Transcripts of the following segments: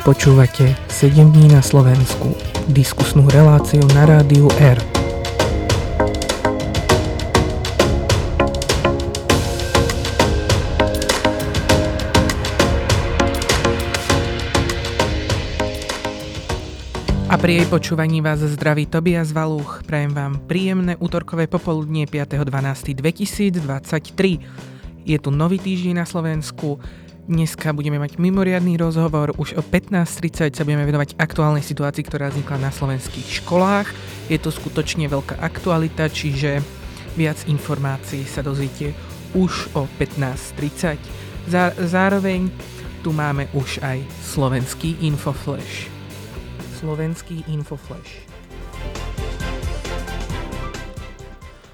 Počúvate 7 dní na Slovensku, diskusnú reláciu na rádiu R. A pri jej počúvaní vás zdraví Tobias Valúch. Prajem vám príjemné útorkové popoludnie 5.12.2023. Je tu nový týždeň na Slovensku, Dneska budeme mať mimoriadný rozhovor, už o 15.30 sa budeme venovať aktuálnej situácii, ktorá vznikla na slovenských školách. Je to skutočne veľká aktualita, čiže viac informácií sa dozviete už o 15.30. Zároveň tu máme už aj slovenský infoflash. Slovenský infoflash.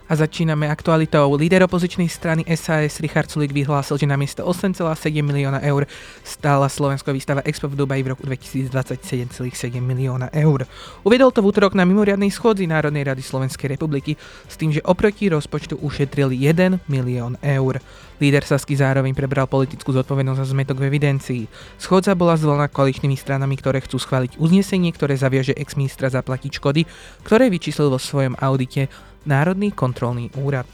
A začíname aktualitou. Líder opozičnej strany SAS Richard Sulik vyhlásil, že namiesto 8,7 milióna eur stála slovenská výstava Expo v Dubaji v roku 2027,7 milióna eur. Uvedol to v útorok na mimoriadnej schôdzi Národnej rady Slovenskej republiky s tým, že oproti rozpočtu ušetril 1 milión eur. Líder Sasky zároveň prebral politickú zodpovednosť za zmetok v evidencii. Schôdza bola zvolená koaličnými stranami, ktoré chcú schváliť uznesenie, ktoré zaviaže ex-ministra zaplatiť škody, ktoré vyčíslil vo svojom audite Národný kontrolný úrad.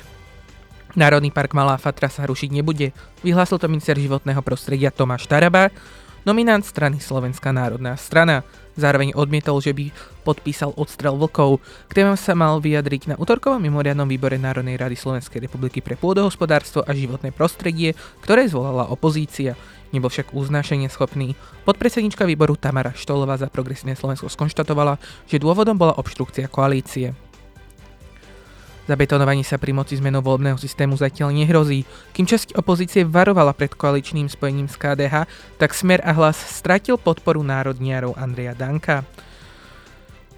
Národný park Malá Fatra sa rušiť nebude, vyhlásil to minister životného prostredia Tomáš Taraba, nominant strany Slovenská národná strana. Zároveň odmietol, že by podpísal odstrel vlkov. K témam sa mal vyjadriť na útorkovom mimoriadnom výbore Národnej rady Slovenskej republiky pre pôdohospodárstvo a životné prostredie, ktoré zvolala opozícia. Nebol však uznášenie schopný. Podpredsednička výboru Tamara Štolová za progresívne Slovensko skonštatovala, že dôvodom bola obštrukcia koalície. Zabetonovanie sa pri moci zmenou voľbného systému zatiaľ nehrozí. Kým časť opozície varovala pred koaličným spojením s KDH, tak Smer a Hlas stratil podporu národniarov Andreja Danka.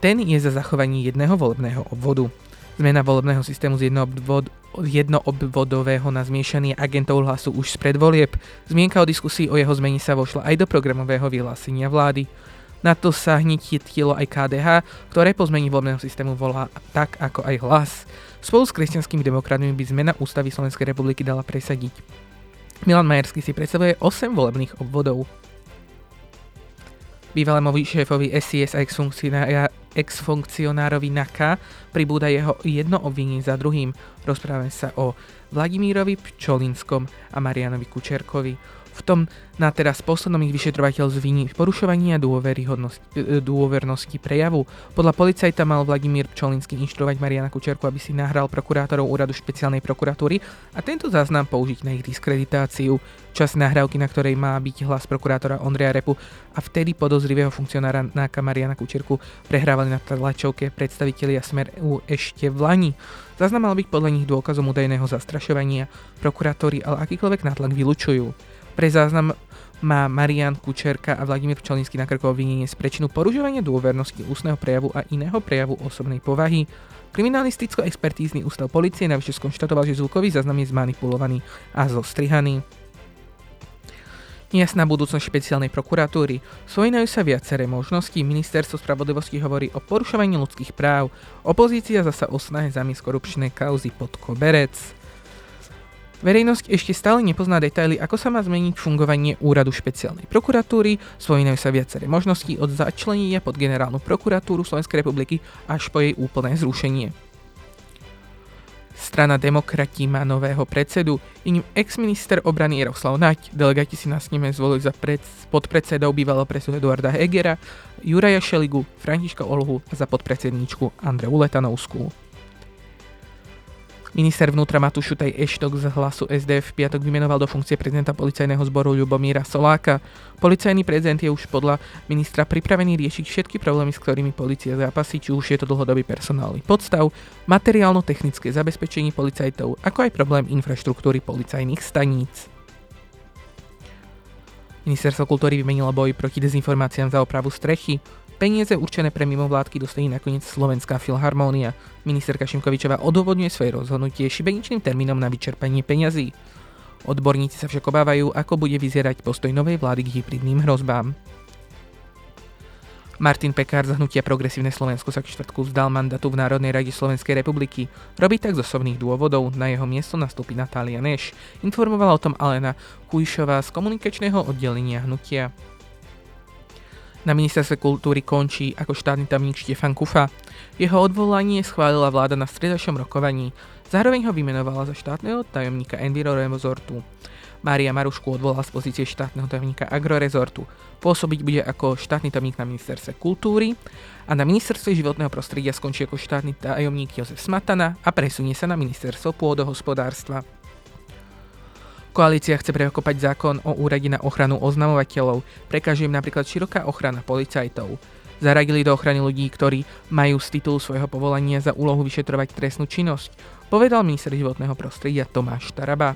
Ten je za zachovanie jedného volebného obvodu. Zmena volebného systému z jednoobvod, jednoobvodového na zmiešaný agentov hlasu už z predvolieb. Zmienka o diskusii o jeho zmeni sa vošla aj do programového vyhlásenia vlády. Na to sa hneď chytilo aj KDH, ktoré po zmení volebného systému volá tak ako aj hlas. Spolu s kresťanskými demokratmi by zmena ústavy Slovenskej republiky dala presadiť. Milan Majerský si predstavuje 8 volebných obvodov. Bývalému šéfovi SIS a ex-funkcionárovi NAKA pribúda jeho jedno obvinenie za druhým. Rozprávame sa o Vladimírovi Pčolinskom a Marianovi Kučerkovi. V tom na teraz poslednom ich vyšetrovateľ zviní porušovania e, dôvernosti prejavu. Podľa policajta mal Vladimír Pčolinsky inštruovať Mariana Kučerku, aby si nahral prokurátorov úradu špeciálnej prokuratúry a tento záznam použiť na ich diskreditáciu. Čas nahrávky, na ktorej má byť hlas prokurátora Ondreja Repu a vtedy podozrivého funkcionára Náka Mariana Kučerku prehrávali na tlačovke predstavitelia Smer EU ešte v Lani. Záznam mal byť podľa nich dôkazom údajného zastrašovania. Prokurátori ale akýkoľvek nátlak vylučujú. Pre záznam má Marian Kučerka a Vladimír Pčolinský na krku obvinenie z prečinu porušovania dôvernosti ústneho prejavu a iného prejavu osobnej povahy. Kriminalisticko-expertízny ústav policie navyše skonštatoval, že zvukový záznam je zmanipulovaný a zostrihaný. Nejasná budúcnosť špeciálnej prokuratúry. Svojinajú sa viaceré možnosti. Ministerstvo spravodlivosti hovorí o porušovaní ľudských práv. Opozícia zasa o snahe zamiesť korupčné kauzy pod koberec. Verejnosť ešte stále nepozná detaily, ako sa má zmeniť fungovanie úradu špeciálnej prokuratúry, spomínajú sa viaceré možnosti od začlenenia pod generálnu prokuratúru Slovenskej republiky až po jej úplné zrušenie. Strana demokratí má nového predsedu, iným ex-minister obrany Jaroslav Naď, delegáti si na snime zvolili za pred, podpredsedov bývalého predsedu Eduarda Hegera, Juraja Šeligu, Františka Olhu a za podpredsedničku Andreu Letanovskú. Minister vnútra Matúš Eštok z hlasu SDF v piatok vymenoval do funkcie prezidenta policajného zboru Ľubomíra Soláka. Policajný prezident je už podľa ministra pripravený riešiť všetky problémy, s ktorými policia zápasí, či už je to dlhodobý personálny podstav, materiálno-technické zabezpečenie policajtov, ako aj problém infraštruktúry policajných staníc. Ministerstvo kultúry vymenilo boj proti dezinformáciám za opravu strechy. Peniaze určené pre mimovládky dostane nakoniec Slovenská filharmónia. Ministerka Šimkovičová odôvodňuje svoje rozhodnutie šibeničným termínom na vyčerpanie peňazí. Odborníci sa však obávajú, ako bude vyzerať postoj novej vlády k hybridným hrozbám. Martin Pekár z hnutia Progresívne Slovensko sa k štvrtku vzdal mandátu v Národnej rade Slovenskej republiky. Robí tak z osobných dôvodov, na jeho miesto nastúpi Natália Neš. Informovala o tom Alena Kujšová z komunikačného oddelenia hnutia. Na ministerstve kultúry končí ako štátny tamník Štefan Kufa. Jeho odvolanie schválila vláda na stredajšom rokovaní. Zároveň ho vymenovala za štátneho tajomníka Enviro Resortu. Mária Marušku odvolala z pozície štátneho tajomníka Agrorezortu. Pôsobiť bude ako štátny tajomník na ministerstve kultúry a na ministerstve životného prostredia skončí ako štátny tajomník Jozef Smatana a presunie sa na ministerstvo pôdohospodárstva. Koalícia chce prekopať zákon o úrade na ochranu oznamovateľov. Prekáže im napríklad široká ochrana policajtov. Zaradili do ochrany ľudí, ktorí majú z titulu svojho povolania za úlohu vyšetrovať trestnú činnosť, povedal minister životného prostredia Tomáš Taraba.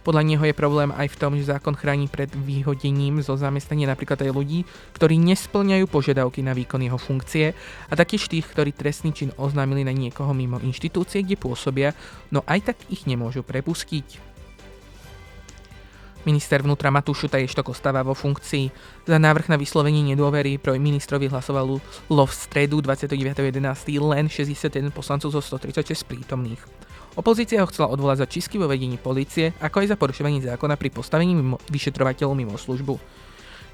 Podľa neho je problém aj v tom, že zákon chráni pred vyhodením zo zamestnania napríklad aj ľudí, ktorí nesplňajú požiadavky na výkon jeho funkcie a taktiež tých, ktorí trestný čin oznámili na niekoho mimo inštitúcie, kde pôsobia, no aj tak ich nemôžu prepustiť. Minister vnútra Matúš Šutaj-Eštok ostáva vo funkcii. Za návrh na vyslovenie nedôvery pro ministrovi hlasovalo v stredu 29.11. len 61 poslancov zo 136 prítomných. Opozícia ho chcela odvolať za čistky vo vedení policie, ako aj za porušovanie zákona pri postavení mimo, vyšetrovateľov mimo službu.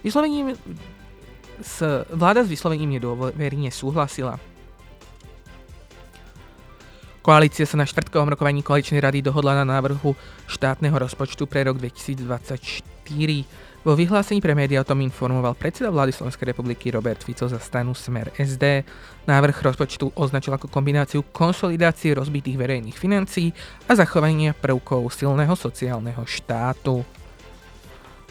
Vyslovením s, vláda s vyslovením nedôvery nesúhlasila. Koalícia sa na štvrtkovom rokovaní koaličnej rady dohodla na návrhu štátneho rozpočtu pre rok 2024. Vo vyhlásení pre médiá o tom informoval predseda vlády Slovenskej republiky Robert Fico za stranu Smer SD. Návrh rozpočtu označil ako kombináciu konsolidácie rozbitých verejných financií a zachovania prvkov silného sociálneho štátu.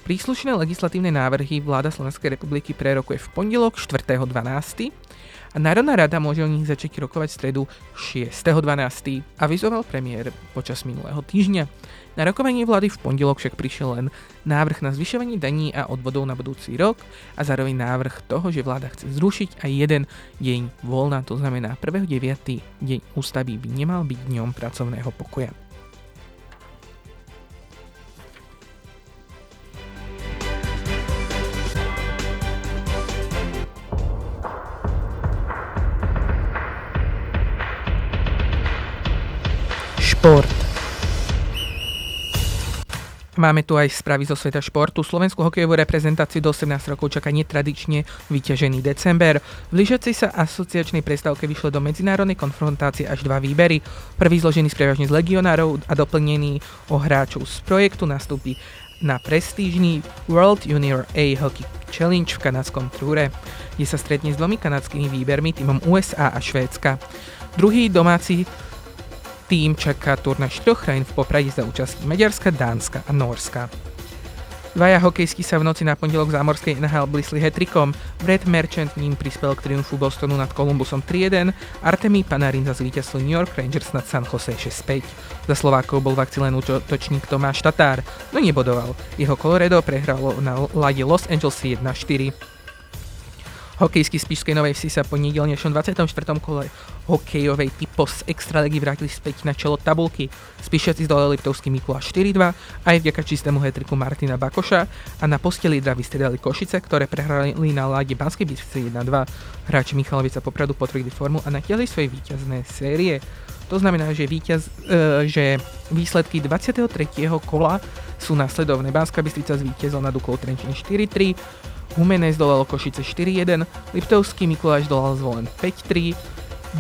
Príslušné legislatívne návrhy vláda Slovenskej republiky prerokuje v pondelok 4.12 a Národná rada môže o nich začať rokovať v stredu 6.12. avizoval premiér počas minulého týždňa. Na rokovanie vlády v pondelok však prišiel len návrh na zvyšovanie daní a odvodov na budúci rok a zároveň návrh toho, že vláda chce zrušiť aj jeden deň voľna, to znamená 1.9. deň ústavy by nemal byť dňom pracovného pokoja. Šport. Máme tu aj správy zo sveta športu. Slovenskú hokejovú reprezentáciu do 18 rokov čaká netradične vyťažený december. V lyžacej sa asociačnej prestávke vyšlo do medzinárodnej konfrontácie až dva výbery. Prvý zložený z z legionárov a doplnený o hráčov z projektu nastúpi na prestížny World Junior A Hockey Challenge v kanadskom Trúre, kde sa stretne s dvomi kanadskými výbermi týmom USA a Švédska. Druhý domáci tým čaká turnaj štyroch krajín v poprade za účasti Maďarska, Dánska a Norska. Dvaja hokejsky sa v noci na pondelok zámorskej NHL blisli hetrikom. Brad Merchant ním prispel k triumfu Bostonu nad Columbusom 3-1, Artemi Panarin za víťazstvo New York Rangers nad San Jose 6-5. Za Slovákov bol v akcii len útočník Tomáš Tatár, no nebodoval. Jeho Colorado prehralo na lade Los Angeles 1-4. Hokejský z Spišskej Novej Vsi sa po nedelnejšom 24. kole hokejovej typos Extraligy vrátili späť na čelo tabulky. Spišiaci zdolali Liptovský Mikuláš 4-2 aj vďaka čistému hetriku Martina Bakoša a na posteli lídra vystredali Košice, ktoré prehrali na láde Banskej Bystrice 1-2. Hráči Michalovica popradu potvrdili formu a natiahli svoje víťazné série. To znamená, že, víťaz, e, že výsledky 23. kola sú následovné. Banská Bystrica zvíťazila nad Duklou Trenčín 4-3, Humenez dolal Košice 4-1, Liptovský Mikuláš dolal Zvolen 5-3,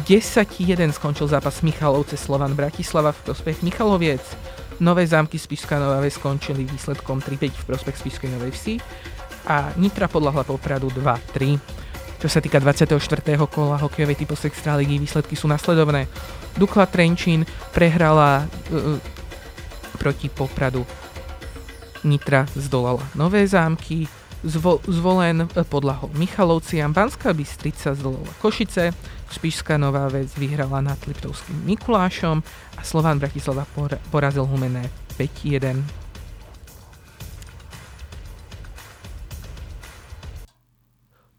10-1 skončil zápas Michalovce Slovan Bratislava v prospech Michaloviec. Nové zámky Spišská Nové skončili výsledkom 3-5 v prospech Spišskej Novej Vsi a Nitra podľahla Popradu 2-3. Čo sa týka 24. kola hokejovej typu Extraligy, výsledky sú nasledovné. Dukla Trenčín prehrala uh, proti Popradu. Nitra zdolala Nové zámky, zvo, zvolen e, podľahol Michalovciam, Banská Bystrica zdolala Košice, Spišská Nová Vec vyhrala nad Liptovským Mikulášom a Slován Bratislava porazil Humené 5-1.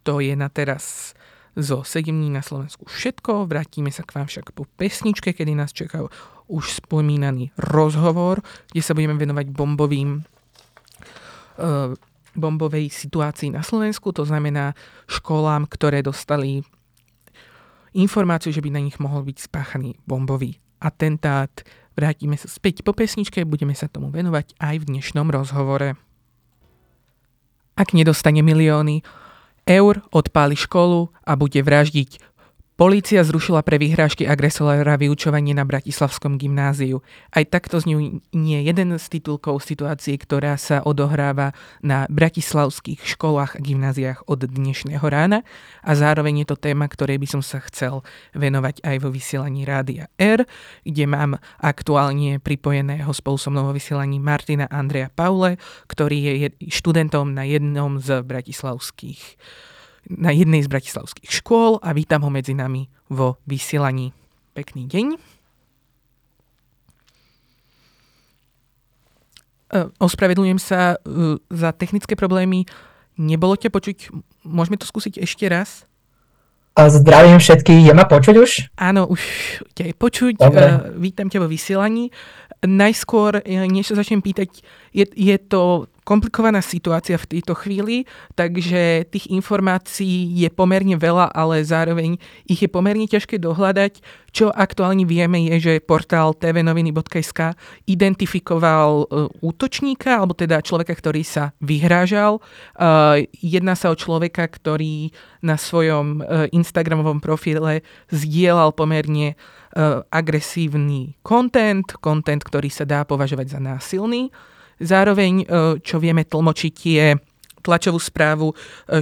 To je na teraz zo 7 dní na Slovensku všetko. Vrátime sa k vám však po pesničke, kedy nás čaká už spomínaný rozhovor, kde sa budeme venovať bombovým uh, bombovej situácii na Slovensku, to znamená školám, ktoré dostali informáciu, že by na nich mohol byť spáchaný bombový atentát. Vrátime sa späť po pesničke, budeme sa tomu venovať aj v dnešnom rozhovore. Ak nedostane milióny, eur, odpáli školu a bude vraždiť Polícia zrušila pre vyhrážky agresora vyučovanie na Bratislavskom gymnáziu. Aj takto z ňu nie jeden z titulkov situácie, ktorá sa odohráva na bratislavských školách a gymnáziách od dnešného rána a zároveň je to téma, ktorej by som sa chcel venovať aj vo vysielaní Rádia R, kde mám aktuálne pripojeného spolu so mnou vo vysielaní Martina Andrea Paule, ktorý je študentom na jednom z bratislavských na jednej z bratislavských škôl a vítam ho medzi nami vo vysielaní. Pekný deň. E, ospravedlňujem sa e, za technické problémy. Nebolo ťa počuť? Môžeme to skúsiť ešte raz? Zdravím všetkých. Je ma počuť už? Áno, už ťa je počuť. Dobre. E, vítam ťa vo vysielaní. Najskôr, než sa začnem pýtať, je, je to komplikovaná situácia v tejto chvíli, takže tých informácií je pomerne veľa, ale zároveň ich je pomerne ťažké dohľadať. Čo aktuálne vieme je, že portál tvnoviny.sk identifikoval uh, útočníka, alebo teda človeka, ktorý sa vyhrážal. Uh, jedná sa o človeka, ktorý na svojom uh, Instagramovom profile zdieľal pomerne agresívny content, content, ktorý sa dá považovať za násilný. Zároveň, e, čo vieme tlmočiť, je tlačovú správu e,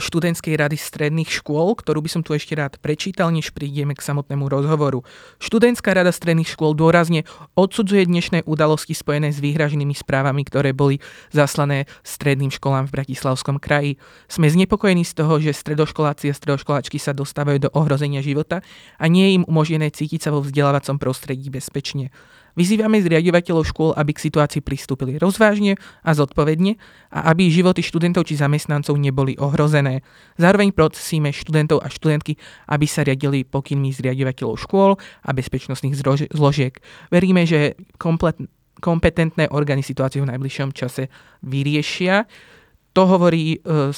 študentskej rady stredných škôl, ktorú by som tu ešte rád prečítal, než prídeme k samotnému rozhovoru. Študentská rada stredných škôl dôrazne odsudzuje dnešné udalosti spojené s výhraženými správami, ktoré boli zaslané stredným školám v Bratislavskom kraji. Sme znepokojení z toho, že stredoškoláci a stredoškoláčky sa dostávajú do ohrozenia života a nie je im umožnené cítiť sa vo vzdelávacom prostredí bezpečne. Vyzývame zriadovateľov škôl, aby k situácii pristúpili rozvážne a zodpovedne a aby životy študentov či zamestnancov neboli ohrozené. Zároveň prosíme študentov a študentky, aby sa riadili pokynmi zriadovateľov škôl a bezpečnostných zložiek. Veríme, že komplet, kompetentné orgány situáciu v najbližšom čase vyriešia. To hovorí e, e,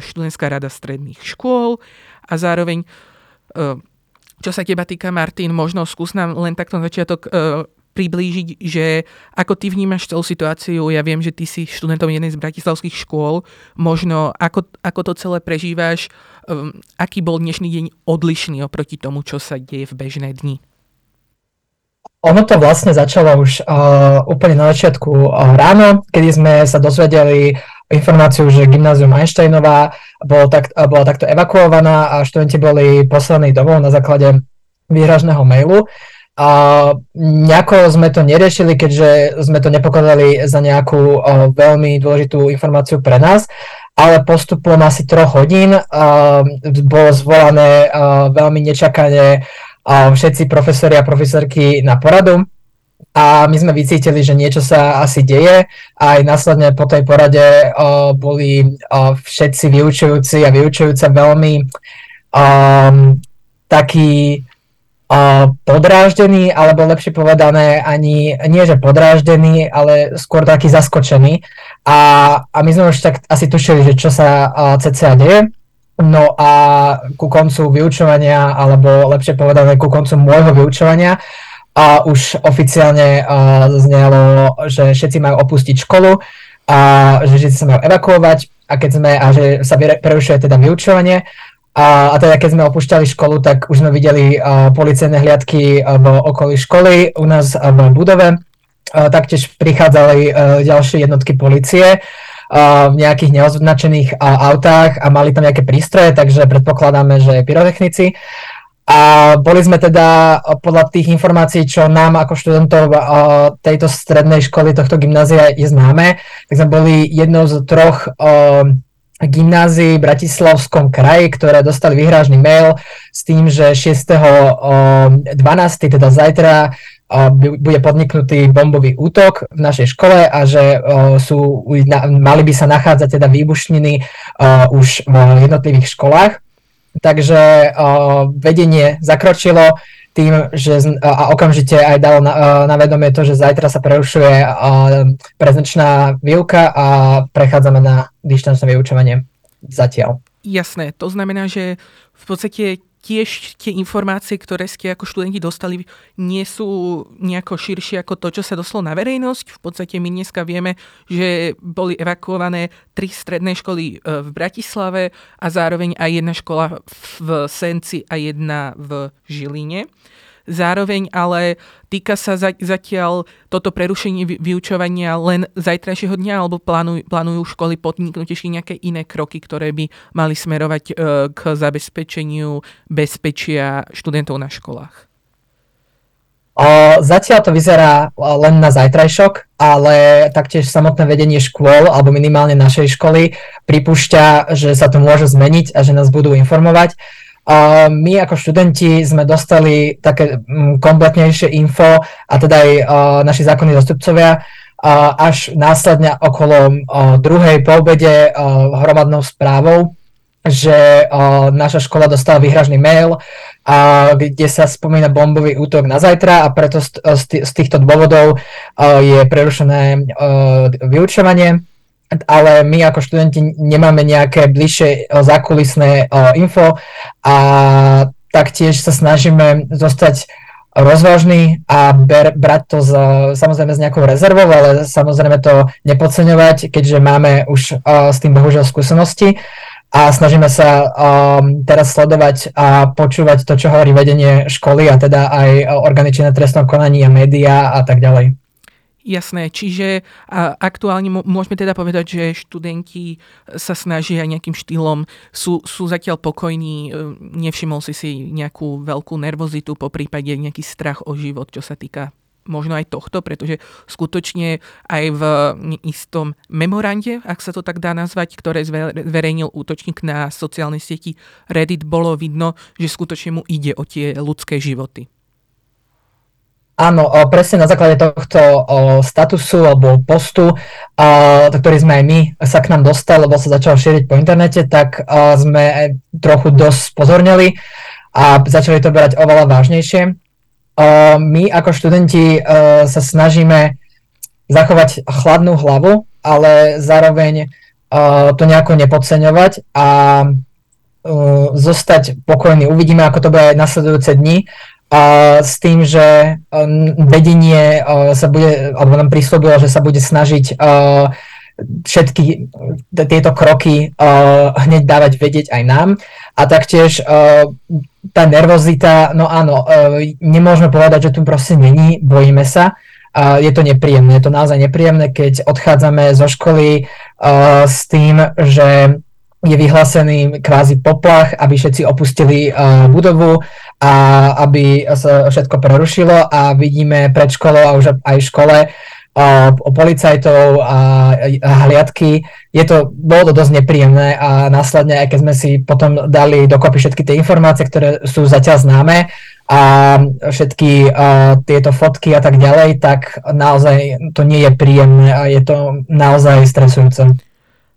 študentská rada stredných škôl a zároveň e, čo sa teba týka, Martin, možno skús nám len takto na začiatok uh, priblížiť, že ako ty vnímaš celú situáciu, ja viem, že ty si študentom jednej z bratislavských škôl, možno ako, ako to celé prežíváš, um, aký bol dnešný deň odlišný oproti tomu, čo sa deje v bežné dni? Ono to vlastne začalo už uh, úplne na začiatku uh, ráno, kedy sme sa dozvedeli informáciu, že gymnázium Einsteinová bolo tak, bola takto evakuovaná a študenti boli poslaní domov na základe výhražného mailu. A nejako sme to neriešili, keďže sme to nepokladali za nejakú o, veľmi dôležitú informáciu pre nás, ale postupom asi troch hodín o, bolo zvolané o, veľmi nečakane všetci profesori a profesorky na poradu a my sme vycítili, že niečo sa asi deje aj následne po tej porade uh, boli uh, všetci vyučujúci a vyučujúce veľmi um, takí uh, podráždení, alebo lepšie povedané ani nie, že podráždení, ale skôr takí zaskočení. A, a my sme už tak asi tušili, že čo sa uh, cca deje. No a ku koncu vyučovania, alebo lepšie povedané ku koncu môjho vyučovania, a už oficiálne uh, znelo, že všetci majú opustiť školu a že všetci sa majú evakuovať a keď sme, a že sa prerušuje teda vyučovanie. A, a teda keď sme opúšťali školu, tak už sme videli uh, policajné hliadky v okolí školy u nás uh, v budove. Uh, taktiež prichádzali uh, ďalšie jednotky policie uh, v nejakých neoznačených uh, autách a mali tam nejaké prístroje, takže predpokladáme, že pyrotechnici. A boli sme teda podľa tých informácií, čo nám ako študentov tejto strednej školy, tohto gymnázia je známe, tak sme boli jednou z troch gymnázií v Bratislavskom kraji, ktoré dostali vyhrážný mail s tým, že 6.12., teda zajtra, bude podniknutý bombový útok v našej škole a že sú, mali by sa nachádzať teda výbušniny už v jednotlivých školách. Takže uh, vedenie zakročilo tým, že a okamžite aj dalo na, na vedomie to, že zajtra sa prerušuje uh, prezenčná výuka a prechádzame na dištančné vyučovanie zatiaľ. Jasné, to znamená, že v podstate tiež tie informácie, ktoré ste ako študenti dostali, nie sú nejako širšie ako to, čo sa dostalo na verejnosť. V podstate my dneska vieme, že boli evakuované tri stredné školy e, v Bratislave a zároveň aj jedna škola v Senci a jedna v Žiline. Zároveň ale týka sa zatiaľ toto prerušenie vyučovania len zajtrajšieho dňa, alebo plánujú, plánujú školy podniknúť ešte nejaké iné kroky, ktoré by mali smerovať e, k zabezpečeniu bezpečia študentov na školách? Zatiaľ to vyzerá len na zajtrajšok, ale taktiež samotné vedenie škôl, alebo minimálne našej školy, pripúšťa, že sa to môže zmeniť a že nás budú informovať. My ako študenti sme dostali také mm, kompletnejšie info a teda aj naši zákonní zastupcovia až následne okolo druhej po obede hromadnou správou, že naša škola dostala výhražný mail, kde sa spomína bombový útok na zajtra a preto z týchto dôvodov je prerušené vyučovanie ale my ako študenti nemáme nejaké bližšie zákulisné info a taktiež sa snažíme zostať rozvážny a ber, brať to z, samozrejme s nejakou rezervou, ale samozrejme to nepodceňovať, keďže máme už uh, s tým bohužiaľ skúsenosti a snažíme sa um, teraz sledovať a počúvať to, čo hovorí vedenie školy a teda aj orgány činné trestnom konaní a médiá a tak ďalej. Jasné, čiže aktuálne môžeme teda povedať, že študenti sa snažia nejakým štýlom, sú, sú zatiaľ pokojní, e, nevšimol si si nejakú veľkú nervozitu, po prípade nejaký strach o život, čo sa týka možno aj tohto, pretože skutočne aj v istom memorande, ak sa to tak dá nazvať, ktoré zverejnil útočník na sociálnej sieti Reddit, bolo vidno, že skutočne mu ide o tie ľudské životy. Áno, presne na základe tohto statusu alebo postu, ktorý sme aj my sa k nám dostali, lebo sa začal šíriť po internete, tak sme trochu dosť pozornili a začali to brať oveľa vážnejšie. My ako študenti sa snažíme zachovať chladnú hlavu, ale zároveň to nejako nepodceňovať a zostať pokojný. Uvidíme, ako to bude aj nasledujúce dni s tým, že um, vedenie uh, sa bude, alebo nám prislúbilo, že sa bude snažiť uh, všetky tieto kroky hneď dávať vedieť aj nám. A taktiež tá nervozita, no áno, nemôžeme povedať, že tu proste není, bojíme sa. Je to nepríjemné, je to naozaj nepríjemné, keď odchádzame zo školy s tým, že je vyhlásený kvázi poplach, aby všetci opustili budovu a aby sa všetko prerušilo a vidíme pred školou a už aj v škole o policajtov a, a hliadky. Je to, bolo to dosť nepríjemné a následne, aj keď sme si potom dali dokopy všetky tie informácie, ktoré sú zatiaľ známe a všetky uh, tieto fotky a tak ďalej, tak naozaj to nie je príjemné a je to naozaj stresujúce.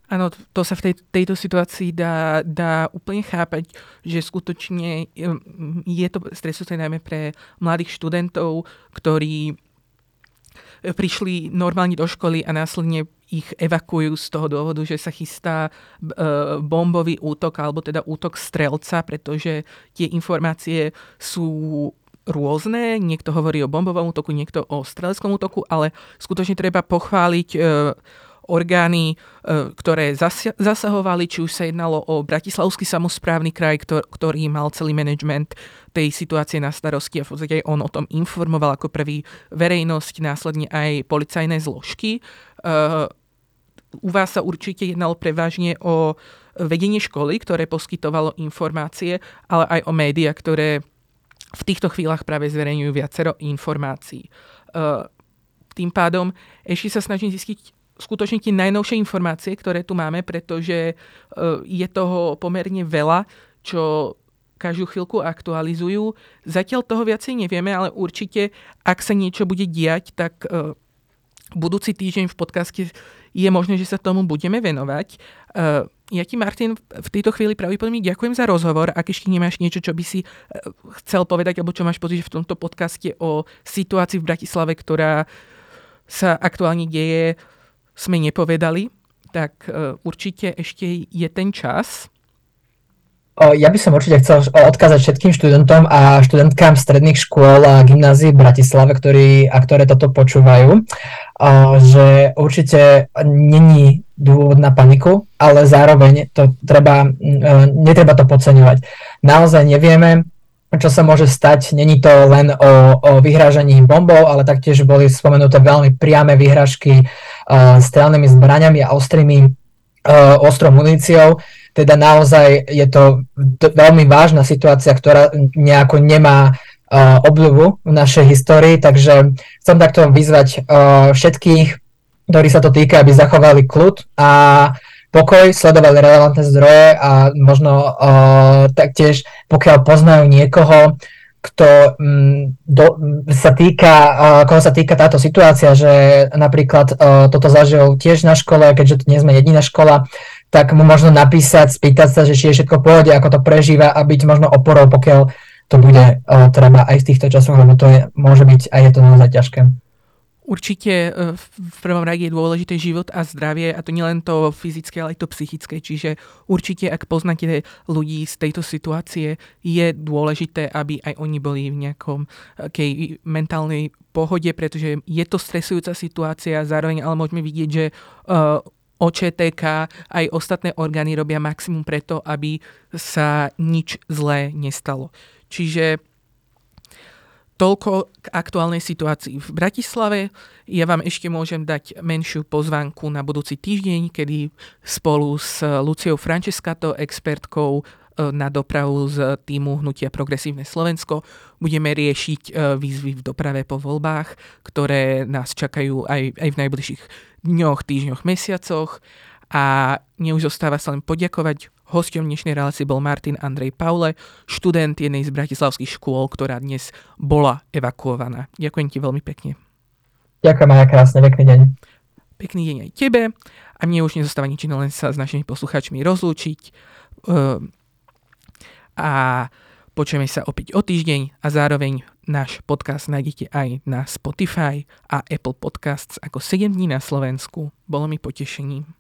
Áno, to sa v tej, tejto situácii dá, dá úplne chápať, že skutočne je to stresujúce najmä pre mladých študentov, ktorí prišli normálne do školy a následne ich evakuujú z toho dôvodu, že sa chystá e, bombový útok alebo teda útok strelca, pretože tie informácie sú rôzne. Niekto hovorí o bombovom útoku, niekto o streleckom útoku, ale skutočne treba pochváliť e, orgány, e, ktoré zasahovali, či už sa jednalo o Bratislavský samozprávny kraj, ktorý mal celý management tej situácie na starosti a v podstate on o tom informoval ako prvý verejnosť, následne aj policajné zložky. E, u vás sa určite jednalo prevažne o vedenie školy, ktoré poskytovalo informácie, ale aj o médiá, ktoré v týchto chvíľach práve zverejňujú viacero informácií. E, tým pádom ešte sa snažím zistiť, skutočne tie najnovšie informácie, ktoré tu máme, pretože e, je toho pomerne veľa, čo každú chvíľku aktualizujú. Zatiaľ toho viacej nevieme, ale určite, ak sa niečo bude diať, tak e, budúci týždeň v podcaste je možné, že sa tomu budeme venovať. E, ja ti, Martin, v tejto chvíli pravdepodobne ďakujem za rozhovor. Ak ešte nemáš niečo, čo by si chcel povedať, alebo čo máš pocit v tomto podcaste o situácii v Bratislave, ktorá sa aktuálne deje, sme nepovedali, tak e, určite ešte je ten čas. ja by som určite chcel odkázať všetkým študentom a študentkám stredných škôl a gymnázií v Bratislave, ktorí, a ktoré toto počúvajú, že určite není dôvod na paniku, ale zároveň to treba, netreba to podceňovať. Naozaj nevieme, čo sa môže stať. Není to len o, o vyhrážaní bombov, ale taktiež boli spomenuté veľmi priame vyhrážky uh, strelnými zbraniami a ostrými uh, ostrou muníciou teda naozaj je to veľmi vážna situácia, ktorá nejako nemá uh, obľubu v našej histórii, takže chcem takto vyzvať uh, všetkých, ktorí sa to týka, aby zachovali kľud a pokoj, sledovali relevantné zdroje a možno uh, taktiež, pokiaľ poznajú niekoho, kto um, do, sa týka, uh, koho sa týka táto situácia, že napríklad uh, toto zažil tiež na škole, keďže to nie sme jediná škola, tak mu možno napísať, spýtať sa, že či je všetko v pohode, ako to prežíva a byť možno oporou, pokiaľ to bude uh, treba aj v týchto časoch, lebo to je, môže byť a je to naozaj ťažké. Určite e, v prvom rade je dôležité život a zdravie a to nielen to fyzické, ale aj to psychické. Čiže určite, ak poznáte ľudí z tejto situácie, je dôležité, aby aj oni boli v nejakom okay, mentálnej pohode, pretože je to stresujúca situácia, zároveň ale môžeme vidieť, že uh, OČTK aj ostatné orgány robia maximum preto, aby sa nič zlé nestalo. Čiže toľko k aktuálnej situácii v Bratislave. Ja vám ešte môžem dať menšiu pozvánku na budúci týždeň, kedy spolu s Luciou Franceskato, expertkou e, na dopravu z týmu Hnutia Progresívne Slovensko budeme riešiť e, výzvy v doprave po voľbách, ktoré nás čakajú aj, aj v najbližších dňoch, týždňoch, mesiacoch. A mne už sa len poďakovať. Hostom dnešnej relácie bol Martin Andrej Paule, študent jednej z bratislavských škôl, ktorá dnes bola evakuovaná. Ďakujem ti veľmi pekne. Ďakujem aj krásne, pekný deň. Pekný deň aj tebe. A mne už nezostáva nič len sa s našimi poslucháčmi rozlúčiť. Ehm, a počujeme sa opäť o týždeň a zároveň Náš podcast nájdete aj na Spotify a Apple Podcasts ako 7 dní na Slovensku. Bolo mi potešením.